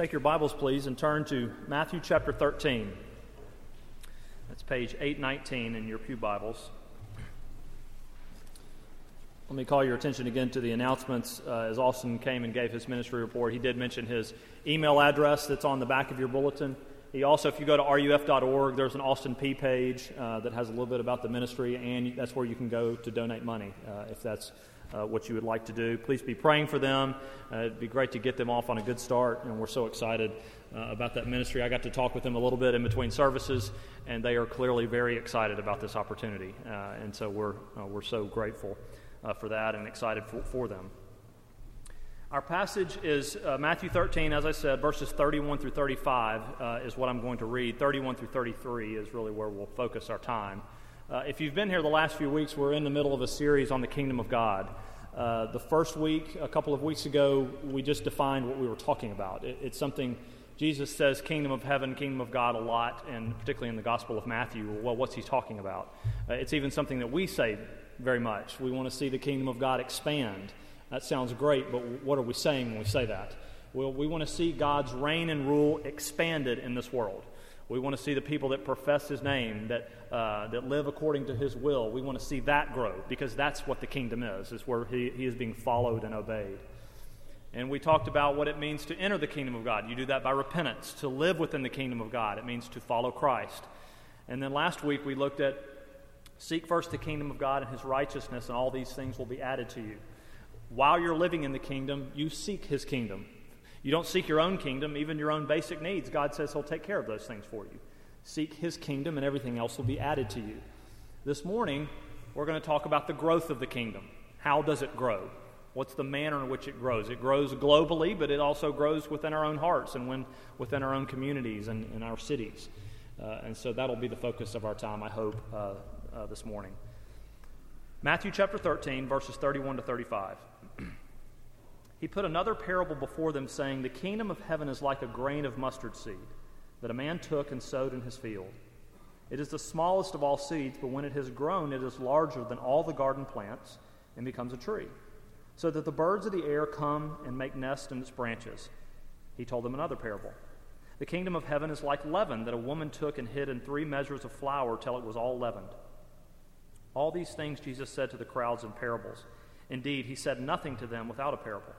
Take your Bibles, please, and turn to Matthew chapter 13. That's page 819 in your Pew Bibles. Let me call your attention again to the announcements. Uh, as Austin came and gave his ministry report, he did mention his email address that's on the back of your bulletin. He also, if you go to ruf.org, there's an Austin P page uh, that has a little bit about the ministry, and that's where you can go to donate money uh, if that's uh, what you would like to do. Please be praying for them. Uh, it'd be great to get them off on a good start, and we're so excited uh, about that ministry. I got to talk with them a little bit in between services, and they are clearly very excited about this opportunity, uh, and so we're, uh, we're so grateful uh, for that and excited for, for them. Our passage is Matthew 13, as I said, verses 31 through 35 is what I'm going to read. 31 through 33 is really where we'll focus our time. Uh, if you've been here the last few weeks, we're in the middle of a series on the kingdom of God. Uh, the first week, a couple of weeks ago, we just defined what we were talking about. It, it's something Jesus says kingdom of heaven, kingdom of God a lot, and particularly in the Gospel of Matthew. Well, what's he talking about? Uh, it's even something that we say very much. We want to see the kingdom of God expand. That sounds great, but what are we saying when we say that? Well, we want to see God's reign and rule expanded in this world. We want to see the people that profess his name, that, uh, that live according to his will. We want to see that grow because that's what the kingdom is, is where he, he is being followed and obeyed. And we talked about what it means to enter the kingdom of God. You do that by repentance. To live within the kingdom of God, it means to follow Christ. And then last week we looked at seek first the kingdom of God and his righteousness, and all these things will be added to you. While you're living in the kingdom, you seek his kingdom. You don't seek your own kingdom, even your own basic needs. God says He'll take care of those things for you. Seek His kingdom, and everything else will be added to you. This morning, we're going to talk about the growth of the kingdom. How does it grow? What's the manner in which it grows? It grows globally, but it also grows within our own hearts and when, within our own communities and in our cities. Uh, and so that'll be the focus of our time, I hope, uh, uh, this morning. Matthew chapter 13, verses 31 to 35 he put another parable before them, saying, The kingdom of heaven is like a grain of mustard seed that a man took and sowed in his field. It is the smallest of all seeds, but when it has grown, it is larger than all the garden plants and becomes a tree, so that the birds of the air come and make nests in its branches. He told them another parable. The kingdom of heaven is like leaven that a woman took and hid in three measures of flour till it was all leavened. All these things Jesus said to the crowds in parables. Indeed, he said nothing to them without a parable.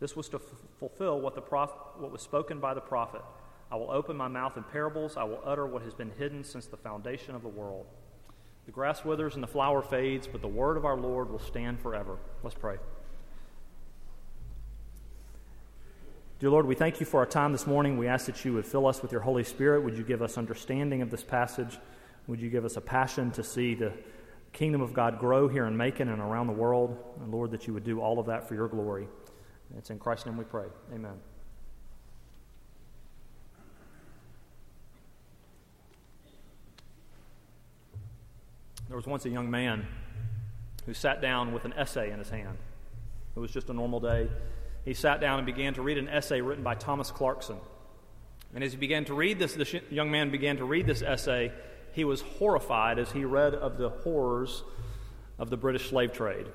This was to f- fulfill what, the prof- what was spoken by the prophet. I will open my mouth in parables. I will utter what has been hidden since the foundation of the world. The grass withers and the flower fades, but the word of our Lord will stand forever. Let's pray. Dear Lord, we thank you for our time this morning. We ask that you would fill us with your Holy Spirit. Would you give us understanding of this passage? Would you give us a passion to see the kingdom of God grow here in Macon and around the world? And Lord, that you would do all of that for your glory. It's in Christ's name we pray. Amen. There was once a young man who sat down with an essay in his hand. It was just a normal day. He sat down and began to read an essay written by Thomas Clarkson. And as he began to read this, this young man began to read this essay, he was horrified as he read of the horrors of the British slave trade.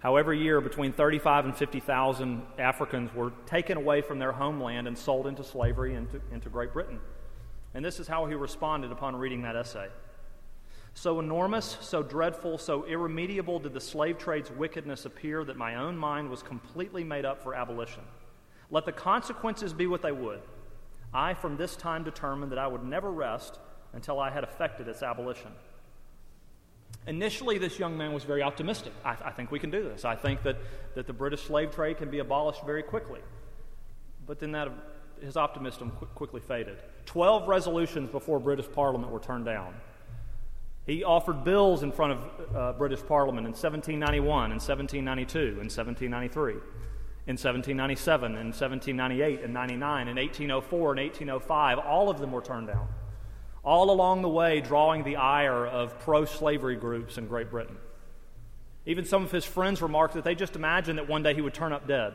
How every year between 35 and 50,000 Africans were taken away from their homeland and sold into slavery into, into Great Britain. And this is how he responded upon reading that essay. So enormous, so dreadful, so irremediable did the slave trade's wickedness appear that my own mind was completely made up for abolition. Let the consequences be what they would. I from this time determined that I would never rest until I had effected its abolition. Initially, this young man was very optimistic. I, I, think we can do this. I think that, that the British slave trade can be abolished very quickly. But then that, his optimism qu- quickly faded. Twelve resolutions before British Parliament were turned down. He offered bills in front of uh, British Parliament in 1791, in 1792, in 1793, in 1797, in 1798, and 99, in 1804, and 1805. All of them were turned down all along the way drawing the ire of pro slavery groups in Great Britain. Even some of his friends remarked that they just imagined that one day he would turn up dead.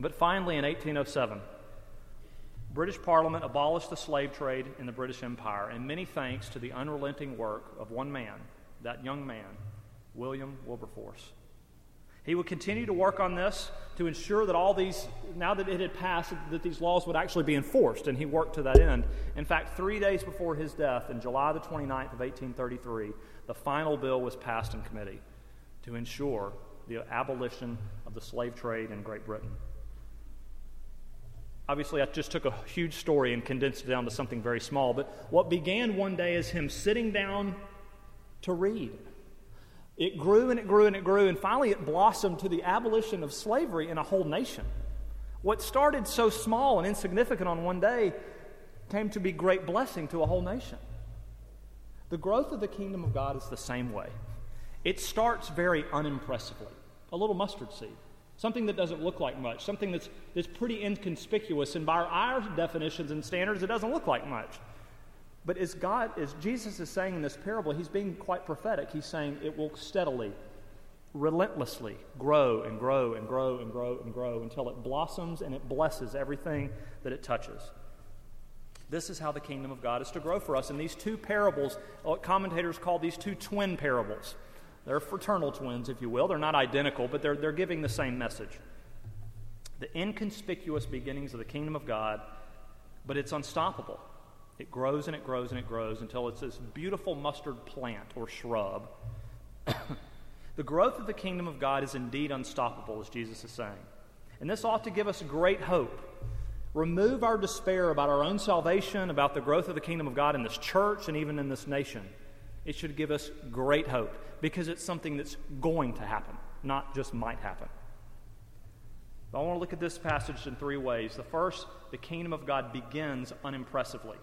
But finally, in 1807, British Parliament abolished the slave trade in the British Empire, and many thanks to the unrelenting work of one man, that young man, William Wilberforce. He would continue to work on this to ensure that all these, now that it had passed, that these laws would actually be enforced, and he worked to that end. In fact, three days before his death, in July the 29th of 1833, the final bill was passed in committee to ensure the abolition of the slave trade in Great Britain. Obviously, I just took a huge story and condensed it down to something very small, but what began one day is him sitting down to read. It grew and it grew and it grew, and finally it blossomed to the abolition of slavery in a whole nation. What started so small and insignificant on one day came to be great blessing to a whole nation. The growth of the kingdom of God is the same way. It starts very unimpressively a little mustard seed, something that doesn't look like much, something that's, that's pretty inconspicuous. And by our definitions and standards, it doesn't look like much. But as God, as Jesus is saying in this parable, he's being quite prophetic. He's saying it will steadily, relentlessly grow and grow and grow and grow and grow until it blossoms and it blesses everything that it touches. This is how the kingdom of God is to grow for us. And these two parables, commentators call these two twin parables. They're fraternal twins, if you will. They're not identical, but they're, they're giving the same message. The inconspicuous beginnings of the kingdom of God, but it's unstoppable. It grows and it grows and it grows until it's this beautiful mustard plant or shrub. the growth of the kingdom of God is indeed unstoppable, as Jesus is saying. And this ought to give us great hope. Remove our despair about our own salvation, about the growth of the kingdom of God in this church and even in this nation. It should give us great hope because it's something that's going to happen, not just might happen. I want to look at this passage in three ways. The first, the kingdom of God begins unimpressively.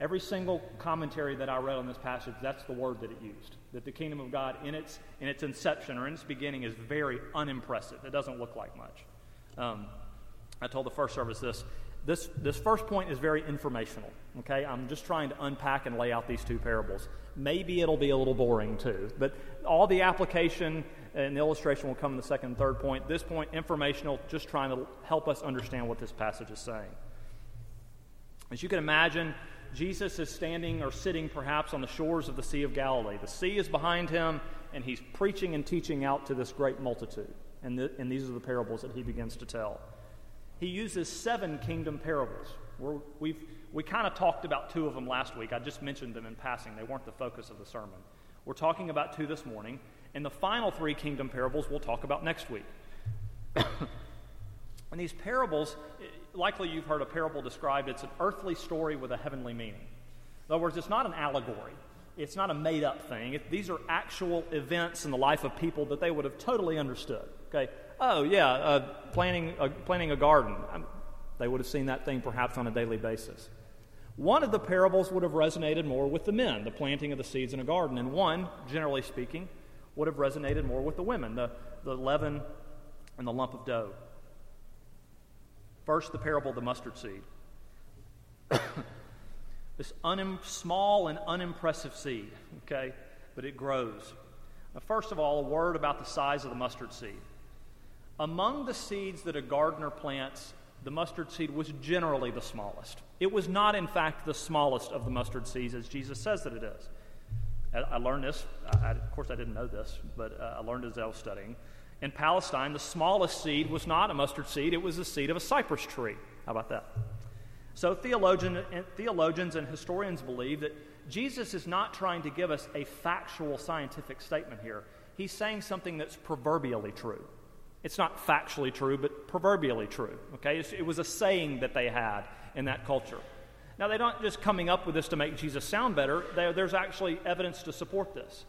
Every single commentary that I read on this passage, that's the word that it used. That the kingdom of God, in its, in its inception or in its beginning, is very unimpressive. It doesn't look like much. Um, I told the first service this this, this first point is very informational, okay? I'm just trying to unpack and lay out these two parables. Maybe it'll be a little boring too, but all the application and the illustration will come in the second and third point. This point, informational, just trying to help us understand what this passage is saying. As you can imagine, Jesus is standing or sitting perhaps on the shores of the Sea of Galilee. The sea is behind him, and he's preaching and teaching out to this great multitude. And, the, and these are the parables that he begins to tell he uses seven kingdom parables. We've, we kind of talked about two of them last week. I just mentioned them in passing, they weren't the focus of the sermon. We're talking about two this morning, and the final three kingdom parables we'll talk about next week. and these parables, likely you've heard a parable described, it's an earthly story with a heavenly meaning. In other words, it's not an allegory. It's not a made up thing. It, these are actual events in the life of people that they would have totally understood. Okay, oh, yeah, uh, planting, uh, planting a garden. Um, they would have seen that thing perhaps on a daily basis. One of the parables would have resonated more with the men, the planting of the seeds in a garden, and one, generally speaking, would have resonated more with the women, the, the leaven and the lump of dough. First, the parable of the mustard seed. this unim- small and unimpressive seed, okay, but it grows. Now, first of all, a word about the size of the mustard seed. Among the seeds that a gardener plants, the mustard seed was generally the smallest. It was not, in fact, the smallest of the mustard seeds, as Jesus says that it is. I learned this, I, of course, I didn't know this, but uh, I learned as I was studying. In Palestine, the smallest seed was not a mustard seed, it was the seed of a cypress tree. How about that? So, theologian, theologians and historians believe that Jesus is not trying to give us a factual scientific statement here. He's saying something that's proverbially true. It's not factually true, but proverbially true. Okay? It was a saying that they had in that culture. Now, they're not just coming up with this to make Jesus sound better, there's actually evidence to support this.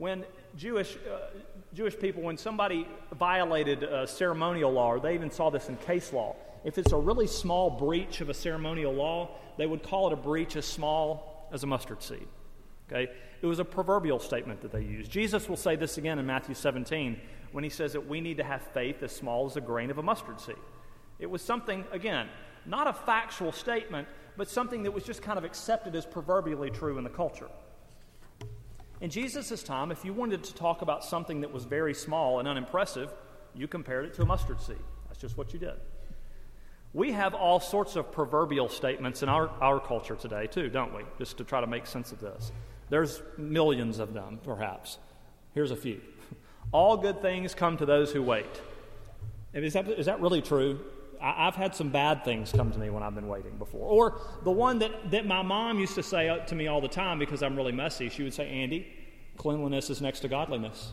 When Jewish, uh, Jewish people, when somebody violated a ceremonial law, or they even saw this in case law, if it's a really small breach of a ceremonial law, they would call it a breach as small as a mustard seed. Okay? It was a proverbial statement that they used. Jesus will say this again in Matthew 17 when he says that we need to have faith as small as a grain of a mustard seed. It was something, again, not a factual statement, but something that was just kind of accepted as proverbially true in the culture. In Jesus' time, if you wanted to talk about something that was very small and unimpressive, you compared it to a mustard seed. That's just what you did. We have all sorts of proverbial statements in our, our culture today, too, don't we? Just to try to make sense of this. There's millions of them, perhaps. Here's a few All good things come to those who wait. Is that, is that really true? I, have had some bad things come to me when I've been waiting before. Or the one that, that my mom used to say uh, to me all the time because I'm really messy, she would say, Andy, cleanliness is next to godliness.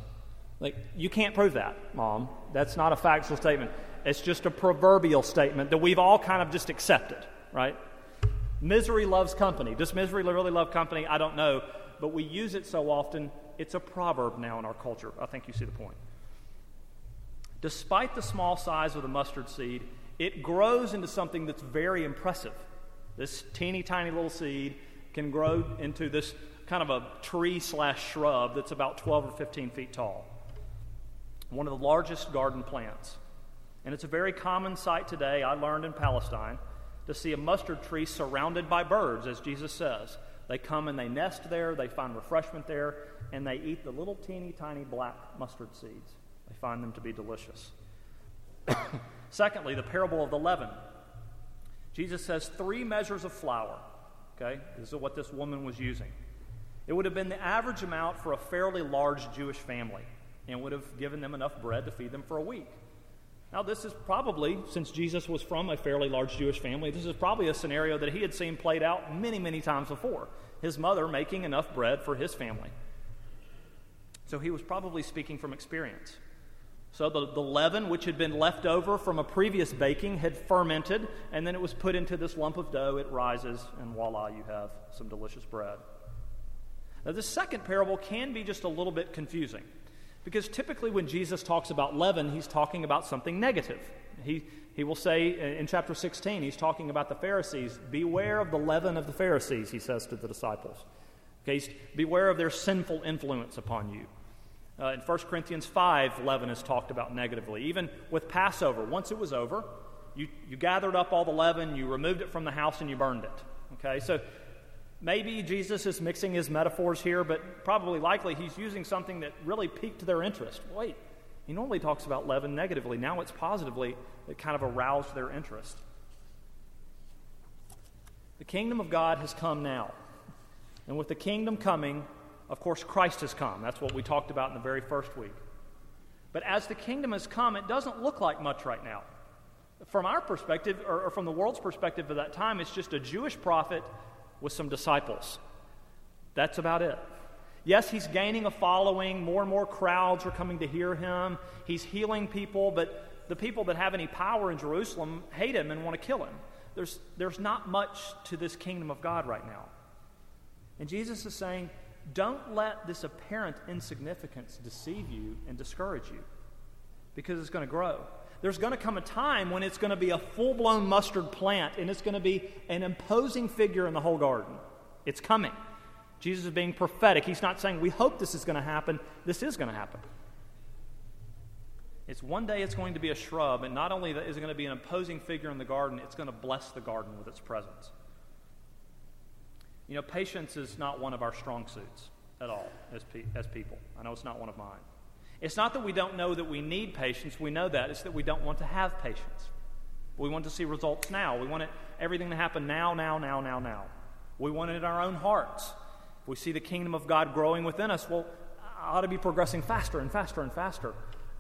Like, you can't prove that, mom. That's not a factual statement. It's just a proverbial statement that we've all kind of just accepted, right? Misery loves company. Does misery really love company? I don't know. But we use it so often, it's a proverb now in our culture. I think you see the point. Despite the small size of the mustard seed, it grows into something that's very impressive. This teeny tiny little seed can grow into this kind of a tree slash shrub that's about 12 or 15 feet tall. One of the largest garden plants. And it's a very common sight today, I learned in Palestine, to see a mustard tree surrounded by birds, as Jesus says. They come and they nest there, they find refreshment there, and they eat the little teeny tiny black mustard seeds. They find them to be delicious. Secondly, the parable of the leaven. Jesus says three measures of flour. Okay, this is what this woman was using. It would have been the average amount for a fairly large Jewish family and would have given them enough bread to feed them for a week. Now, this is probably, since Jesus was from a fairly large Jewish family, this is probably a scenario that he had seen played out many, many times before. His mother making enough bread for his family. So he was probably speaking from experience. So the, the leaven, which had been left over from a previous baking, had fermented, and then it was put into this lump of dough. It rises, and voila, you have some delicious bread. Now, this second parable can be just a little bit confusing because typically when Jesus talks about leaven, he's talking about something negative. He, he will say in chapter 16, he's talking about the Pharisees. Beware of the leaven of the Pharisees, he says to the disciples. Okay, beware of their sinful influence upon you. Uh, in 1 Corinthians 5, leaven is talked about negatively. Even with Passover, once it was over, you, you gathered up all the leaven, you removed it from the house, and you burned it. Okay, so maybe Jesus is mixing his metaphors here, but probably likely he's using something that really piqued their interest. Wait, he normally talks about leaven negatively. Now it's positively that kind of aroused their interest. The kingdom of God has come now. And with the kingdom coming, of course, Christ has come. That's what we talked about in the very first week. But as the kingdom has come, it doesn't look like much right now. From our perspective, or, or from the world's perspective of that time, it's just a Jewish prophet with some disciples. That's about it. Yes, he's gaining a following. More and more crowds are coming to hear him. He's healing people, but the people that have any power in Jerusalem hate him and want to kill him. There's, there's not much to this kingdom of God right now. And Jesus is saying, don't let this apparent insignificance deceive you and discourage you because it's going to grow. There's going to come a time when it's going to be a full blown mustard plant and it's going to be an imposing figure in the whole garden. It's coming. Jesus is being prophetic. He's not saying, We hope this is going to happen. This is going to happen. It's one day it's going to be a shrub, and not only is it going to be an imposing figure in the garden, it's going to bless the garden with its presence. You know, patience is not one of our strong suits at all as, pe- as people. I know it's not one of mine. It's not that we don't know that we need patience, we know that. It's that we don't want to have patience. We want to see results now. We want it, everything to happen now, now, now, now, now. We want it in our own hearts. If we see the kingdom of God growing within us, well, I ought to be progressing faster and faster and faster.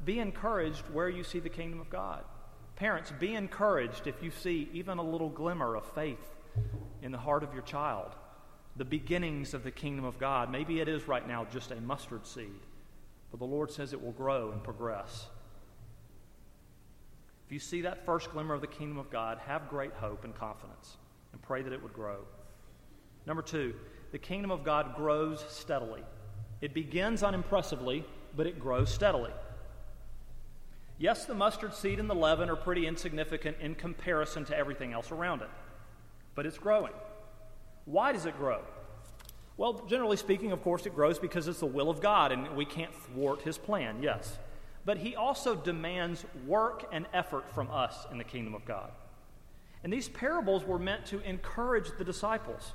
Be encouraged where you see the kingdom of God. Parents, be encouraged if you see even a little glimmer of faith in the heart of your child the beginnings of the kingdom of God. Maybe it is right now just a mustard seed, but the Lord says it will grow and progress. If you see that first glimmer of the kingdom of God, have great hope and confidence and pray that it would grow. Number two, the kingdom of God grows steadily. It begins unimpressively, but it grows steadily. Yes, the mustard seed and the leaven are pretty insignificant in comparison to everything else around it, but it's growing. Why does it grow? Well, generally speaking, of course, it grows because it's the will of God and we can't thwart his plan, yes. But he also demands work and effort from us in the kingdom of God. And these parables were meant to encourage the disciples.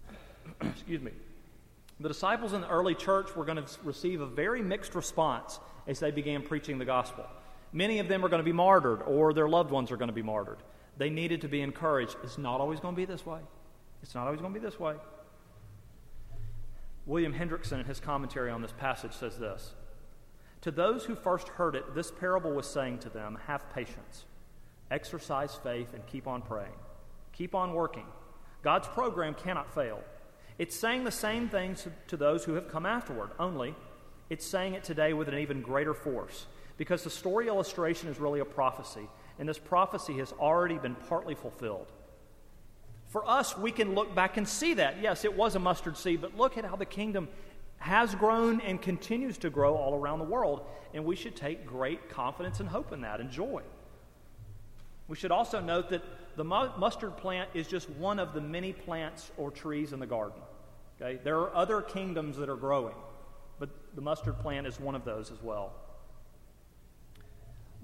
Excuse me. The disciples in the early church were going to receive a very mixed response as they began preaching the gospel. Many of them are going to be martyred, or their loved ones are going to be martyred. They needed to be encouraged. It's not always going to be this way. It's not always going to be this way. William Hendriksen, in his commentary on this passage, says this To those who first heard it, this parable was saying to them, Have patience, exercise faith, and keep on praying. Keep on working. God's program cannot fail. It's saying the same things to those who have come afterward, only it's saying it today with an even greater force because the story illustration is really a prophecy, and this prophecy has already been partly fulfilled. For us, we can look back and see that. Yes, it was a mustard seed, but look at how the kingdom has grown and continues to grow all around the world, and we should take great confidence and hope in that and joy. We should also note that the mustard plant is just one of the many plants or trees in the garden. Okay? There are other kingdoms that are growing, but the mustard plant is one of those as well.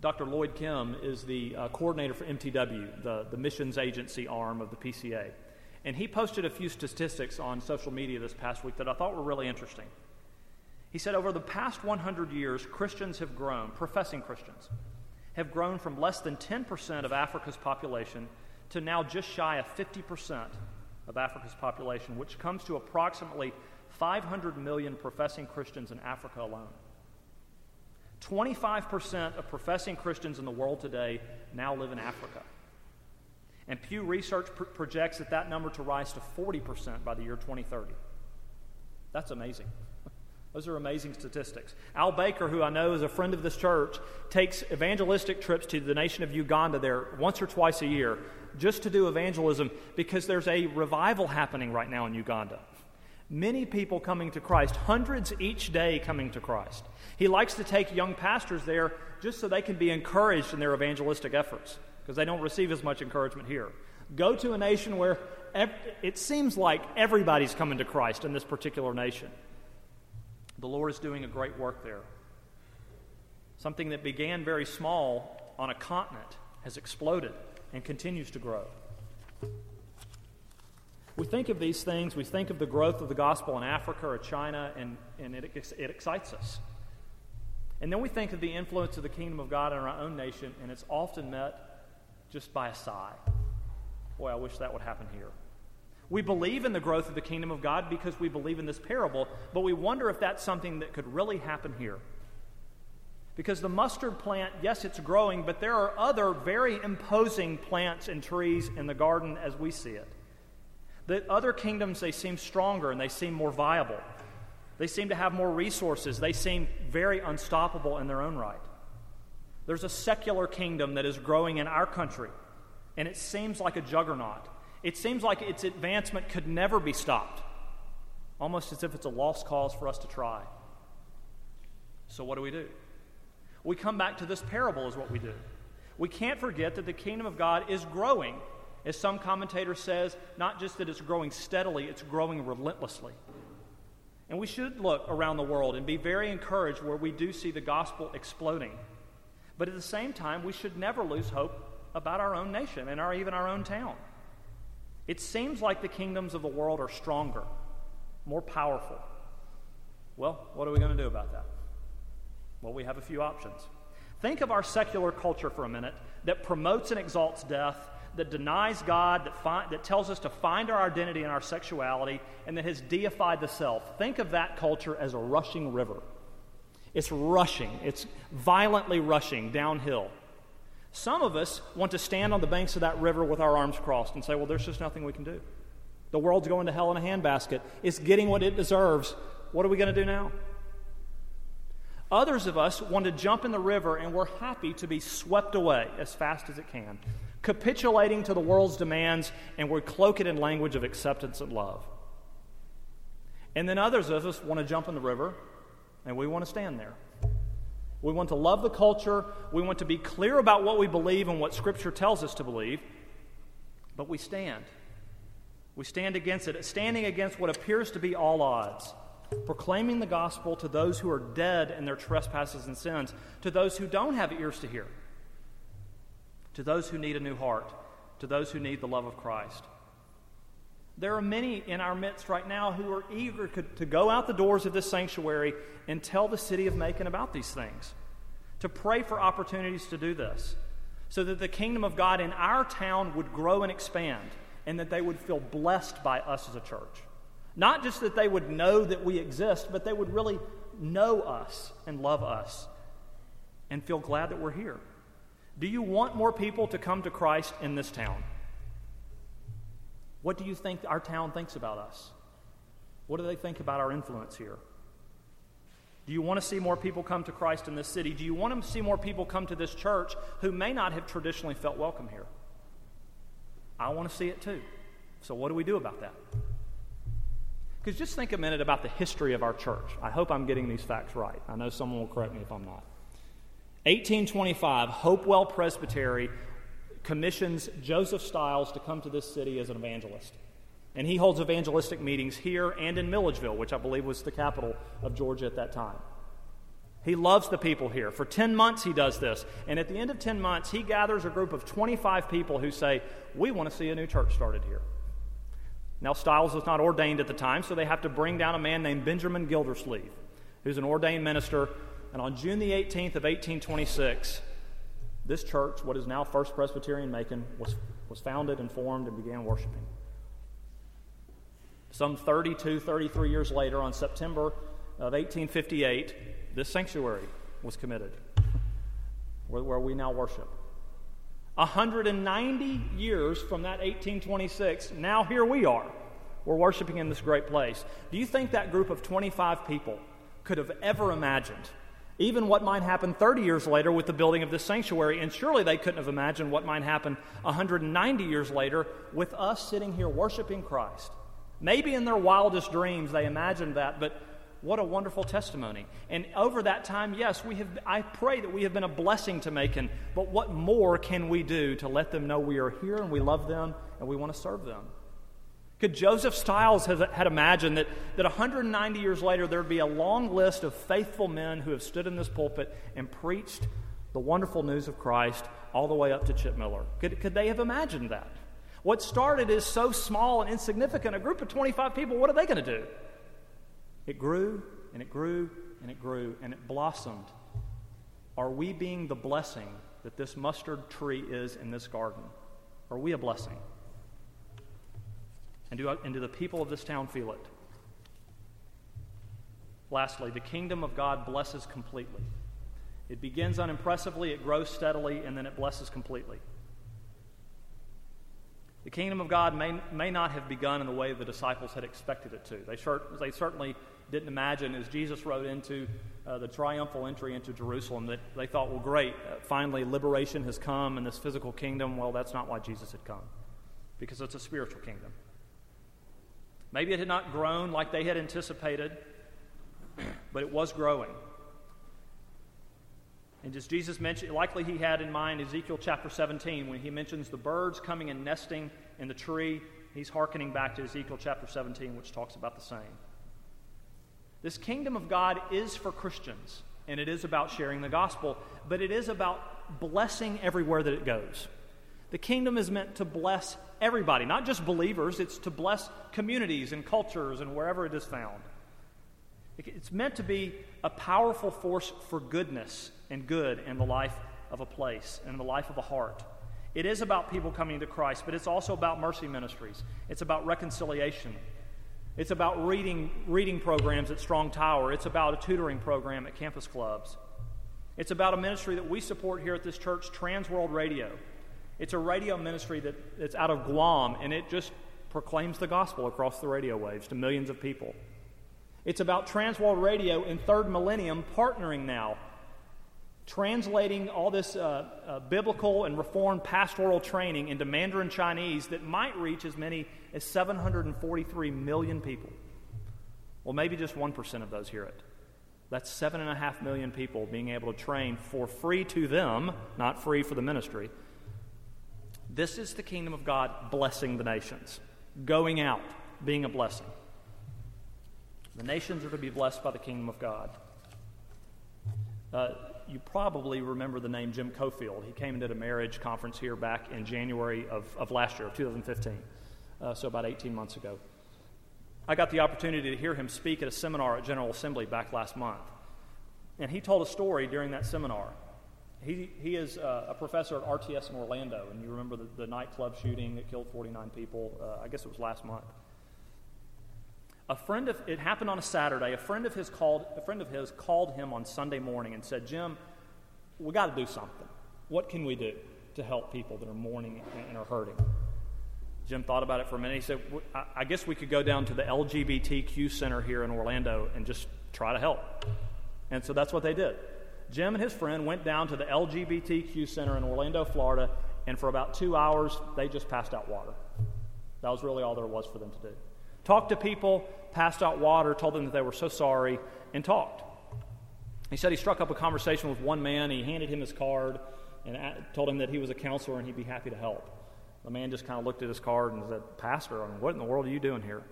Dr. Lloyd Kim is the uh, coordinator for MTW, the, the missions agency arm of the PCA. And he posted a few statistics on social media this past week that I thought were really interesting. He said over the past 100 years, Christians have grown, professing Christians, have grown from less than 10% of Africa's population to now just shy of 50% of Africa's population, which comes to approximately 500 million professing Christians in Africa alone. 25% of professing Christians in the world today now live in Africa. And Pew Research pr- projects that that number to rise to 40% by the year 2030. That's amazing. Those are amazing statistics. Al Baker, who I know is a friend of this church, takes evangelistic trips to the nation of Uganda there once or twice a year just to do evangelism because there's a revival happening right now in Uganda. Many people coming to Christ, hundreds each day coming to Christ. He likes to take young pastors there just so they can be encouraged in their evangelistic efforts because they don't receive as much encouragement here. Go to a nation where it seems like everybody's coming to Christ in this particular nation. The Lord is doing a great work there. Something that began very small on a continent has exploded and continues to grow. We think of these things, we think of the growth of the gospel in Africa or China, and, and it, it excites us. And then we think of the influence of the kingdom of God in our own nation, and it's often met just by a sigh. Boy, I wish that would happen here. We believe in the growth of the kingdom of God because we believe in this parable, but we wonder if that's something that could really happen here. Because the mustard plant, yes, it's growing, but there are other very imposing plants and trees in the garden as we see it. The other kingdoms, they seem stronger and they seem more viable. They seem to have more resources. They seem very unstoppable in their own right. There's a secular kingdom that is growing in our country, and it seems like a juggernaut. It seems like its advancement could never be stopped, almost as if it's a lost cause for us to try. So, what do we do? We come back to this parable, is what we do. We can't forget that the kingdom of God is growing. As some commentator says, not just that it's growing steadily, it's growing relentlessly. And we should look around the world and be very encouraged where we do see the gospel exploding. But at the same time, we should never lose hope about our own nation and our, even our own town. It seems like the kingdoms of the world are stronger, more powerful. Well, what are we going to do about that? Well, we have a few options. Think of our secular culture for a minute that promotes and exalts death, that denies God, that, fi- that tells us to find our identity in our sexuality, and that has deified the self. Think of that culture as a rushing river. It's rushing, it's violently rushing downhill. Some of us want to stand on the banks of that river with our arms crossed and say, well, there's just nothing we can do. The world's going to hell in a handbasket. It's getting what it deserves. What are we going to do now? Others of us want to jump in the river and we're happy to be swept away as fast as it can, capitulating to the world's demands, and we cloak it in language of acceptance and love. And then others of us want to jump in the river and we want to stand there. We want to love the culture. We want to be clear about what we believe and what Scripture tells us to believe. But we stand. We stand against it, standing against what appears to be all odds, proclaiming the gospel to those who are dead in their trespasses and sins, to those who don't have ears to hear, to those who need a new heart, to those who need the love of Christ. There are many in our midst right now who are eager to go out the doors of this sanctuary and tell the city of Macon about these things, to pray for opportunities to do this, so that the kingdom of God in our town would grow and expand, and that they would feel blessed by us as a church. Not just that they would know that we exist, but they would really know us and love us and feel glad that we're here? Do you want more people to come to Christ in this town? What do you think our town thinks about us? What do they think about our influence here? Do you want to see more people come to Christ in this city? Do you want to see more people come to this church who may not have traditionally felt welcome here? I want to see it too. So, what do we do about that? Because just think a minute about the history of our church. I hope I'm getting these facts right. I know someone will correct me if I'm not. 1825, Hopewell Presbytery commissions Joseph Stiles to come to this city as an evangelist. And he holds evangelistic meetings here and in Milledgeville, which I believe was the capital of Georgia at that time. He loves the people here. For 10 months, he does this. And at the end of 10 months, he gathers a group of 25 people who say, We want to see a new church started here. Now, Stiles was not ordained at the time, so they have to bring down a man named Benjamin Gildersleeve, who's an ordained minister. And on June the 18th of 1826, this church, what is now First Presbyterian Macon, was, was founded and formed and began worshiping. Some 32, 33 years later, on September of 1858, this sanctuary was committed, where, where we now worship. 190 years from that 1826, now here we are. We're worshiping in this great place. Do you think that group of 25 people could have ever imagined even what might happen 30 years later with the building of this sanctuary? And surely they couldn't have imagined what might happen 190 years later with us sitting here worshiping Christ. Maybe in their wildest dreams they imagined that, but what a wonderful testimony. And over that time, yes, we have, I pray that we have been a blessing to Macon, but what more can we do to let them know we are here and we love them and we want to serve them? Could Joseph Stiles have had imagined that, that 190 years later there would be a long list of faithful men who have stood in this pulpit and preached the wonderful news of Christ all the way up to Chip Miller? Could, could they have imagined that? What started is so small and insignificant, a group of 25 people, what are they going to do? It grew and it grew and it grew and it blossomed. Are we being the blessing that this mustard tree is in this garden? Are we a blessing? And do, and do the people of this town feel it? Lastly, the kingdom of God blesses completely. It begins unimpressively, it grows steadily, and then it blesses completely. The kingdom of God may, may not have begun in the way the disciples had expected it to. They, they certainly didn't imagine as Jesus rode into uh, the triumphal entry into Jerusalem that they thought, well, great, uh, finally liberation has come in this physical kingdom. Well, that's not why Jesus had come, because it's a spiritual kingdom. Maybe it had not grown like they had anticipated, but it was growing. And as Jesus mentioned, likely he had in mind Ezekiel chapter 17 when he mentions the birds coming and nesting in the tree. He's hearkening back to Ezekiel chapter 17, which talks about the same. This kingdom of God is for Christians, and it is about sharing the gospel, but it is about blessing everywhere that it goes. The kingdom is meant to bless everybody, not just believers, it's to bless communities and cultures and wherever it is found. It's meant to be a powerful force for goodness and good in the life of a place and the life of a heart. It is about people coming to Christ, but it's also about mercy ministries. It's about reconciliation. It's about reading, reading programs at Strong Tower. It's about a tutoring program at campus clubs. It's about a ministry that we support here at this church, Trans World Radio. It's a radio ministry that, that's out of Guam, and it just proclaims the gospel across the radio waves to millions of people. It's about Trans World Radio and third millennium partnering now translating all this uh, uh, biblical and reformed pastoral training into Mandarin Chinese that might reach as many as 743 million people. Well, maybe just 1% of those hear it. That's 7.5 million people being able to train for free to them, not free for the ministry. This is the kingdom of God blessing the nations, going out, being a blessing. The nations are to be blessed by the kingdom of God. Uh, you probably remember the name Jim Coffield. He came into a marriage conference here back in January of, of last year, of 2015, uh, so about 18 months ago. I got the opportunity to hear him speak at a seminar at General Assembly back last month. And he told a story during that seminar. He, he is uh, a professor at RTS in Orlando, and you remember the, the nightclub shooting that killed 49 people? Uh, I guess it was last month. A friend of it happened on a Saturday. A friend of his called a friend of his called him on Sunday morning and said, "Jim, we got to do something. What can we do to help people that are mourning and are hurting?" Jim thought about it for a minute. He said, I guess we could go down to the LGBTQ center here in Orlando and just try to help. And so that's what they did. Jim and his friend went down to the LGBTQ center in Orlando, Florida, and for about two hours, they just passed out water. That was really all there was for them to do. Talked to people, passed out water, told them that they were so sorry, and talked. He said he struck up a conversation with one man. He handed him his card and told him that he was a counselor and he'd be happy to help. The man just kind of looked at his card and said, Pastor, what in the world are you doing here?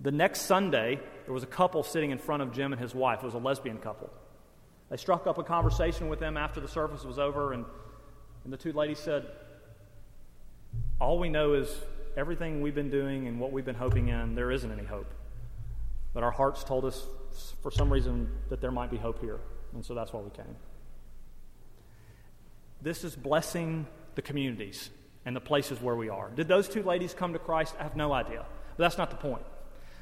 The next Sunday, there was a couple sitting in front of Jim and his wife. It was a lesbian couple. They struck up a conversation with them after the service was over, and, and the two ladies said, All we know is everything we've been doing and what we've been hoping in, there isn't any hope. But our hearts told us for some reason that there might be hope here, and so that's why we came. This is blessing the communities and the places where we are. Did those two ladies come to Christ? I have no idea. But that's not the point.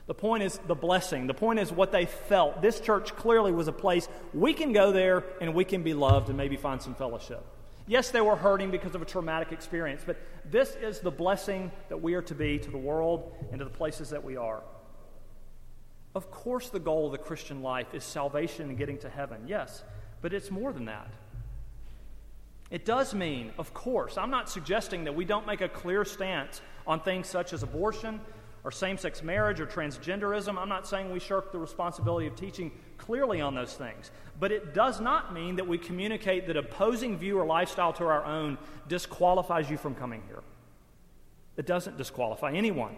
The point is the blessing. The point is what they felt. This church clearly was a place we can go there and we can be loved and maybe find some fellowship. Yes, they were hurting because of a traumatic experience, but this is the blessing that we are to be to the world and to the places that we are. Of course, the goal of the Christian life is salvation and getting to heaven, yes, but it's more than that. It does mean, of course, I'm not suggesting that we don't make a clear stance on things such as abortion or same sex marriage or transgenderism. I'm not saying we shirk the responsibility of teaching clearly on those things. But it does not mean that we communicate that opposing view or lifestyle to our own disqualifies you from coming here. It doesn't disqualify anyone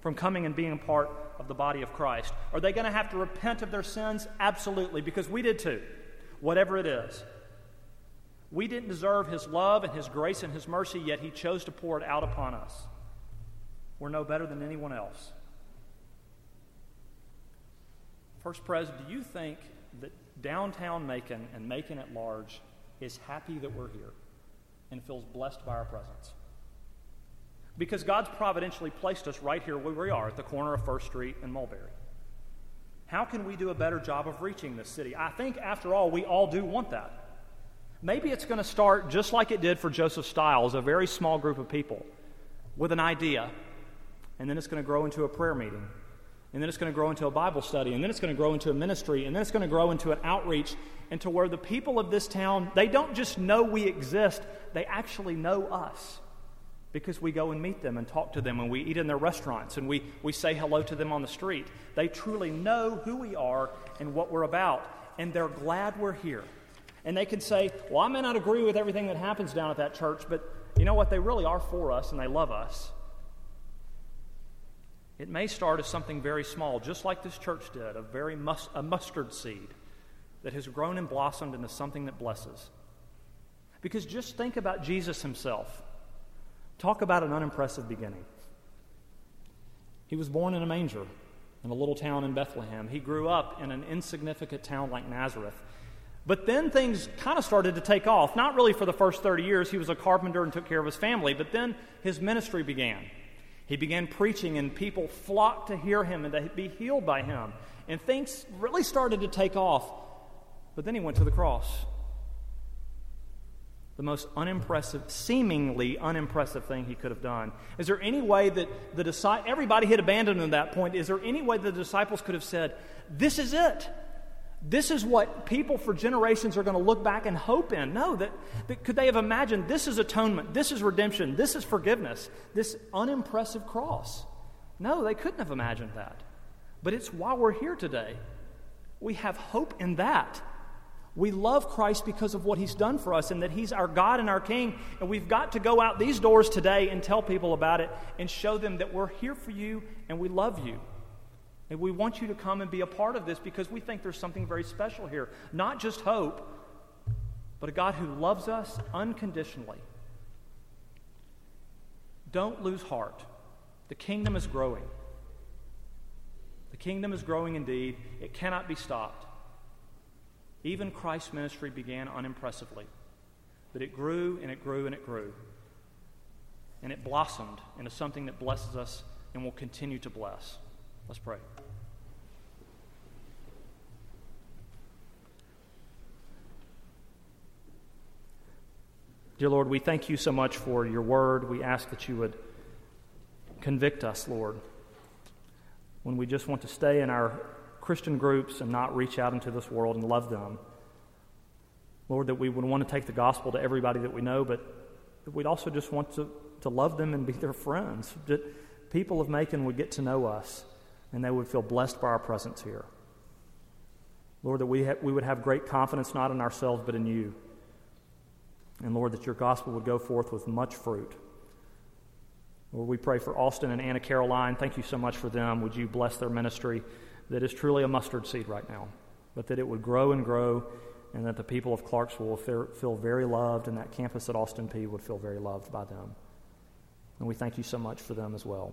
from coming and being a part of the body of Christ. Are they going to have to repent of their sins? Absolutely, because we did too, whatever it is. We didn't deserve His love and His grace and His mercy, yet He chose to pour it out upon us. We're no better than anyone else. First Pres, do you think that downtown Macon and Macon at large is happy that we're here and feels blessed by our presence? Because God's providentially placed us right here where we are at the corner of First Street and Mulberry. How can we do a better job of reaching this city? I think, after all, we all do want that. Maybe it's going to start just like it did for Joseph Stiles, a very small group of people with an idea, and then it's going to grow into a prayer meeting, and then it's going to grow into a Bible study, and then it's going to grow into a ministry, and then it's going to grow into an outreach, and to where the people of this town, they don't just know we exist, they actually know us because we go and meet them and talk to them and we eat in their restaurants and we, we say hello to them on the street. They truly know who we are and what we're about, and they're glad we're here. And they can say, Well, I may not agree with everything that happens down at that church, but you know what? They really are for us and they love us. It may start as something very small, just like this church did, a very mus- a mustard seed that has grown and blossomed into something that blesses. Because just think about Jesus himself. Talk about an unimpressive beginning. He was born in a manger in a little town in Bethlehem. He grew up in an insignificant town like Nazareth. But then things kind of started to take off. Not really for the first 30 years. He was a carpenter and took care of his family. But then his ministry began. He began preaching, and people flocked to hear him and to be healed by him. And things really started to take off. But then he went to the cross. The most unimpressive, seemingly unimpressive thing he could have done. Is there any way that the disciples, everybody had abandoned him at that point, is there any way the disciples could have said, This is it? This is what people for generations are going to look back and hope in. No, that, that, could they have imagined this is atonement, this is redemption, this is forgiveness, this unimpressive cross? No, they couldn't have imagined that. But it's why we're here today. We have hope in that. We love Christ because of what he's done for us and that he's our God and our King. And we've got to go out these doors today and tell people about it and show them that we're here for you and we love you. And we want you to come and be a part of this because we think there's something very special here. Not just hope, but a God who loves us unconditionally. Don't lose heart. The kingdom is growing. The kingdom is growing indeed. It cannot be stopped. Even Christ's ministry began unimpressively, but it grew and it grew and it grew. And it blossomed into something that blesses us and will continue to bless. Let's pray. Dear Lord, we thank you so much for your word. We ask that you would convict us, Lord, when we just want to stay in our Christian groups and not reach out into this world and love them. Lord, that we would want to take the gospel to everybody that we know, but we'd also just want to, to love them and be their friends. That people of Macon would get to know us and they would feel blessed by our presence here. Lord, that we, ha- we would have great confidence not in ourselves but in you. And Lord, that your gospel would go forth with much fruit. Lord, we pray for Austin and Anna Caroline. Thank you so much for them. Would you bless their ministry that is truly a mustard seed right now, but that it would grow and grow, and that the people of Clarksville will feel very loved, and that campus at Austin Peay would feel very loved by them. And we thank you so much for them as well.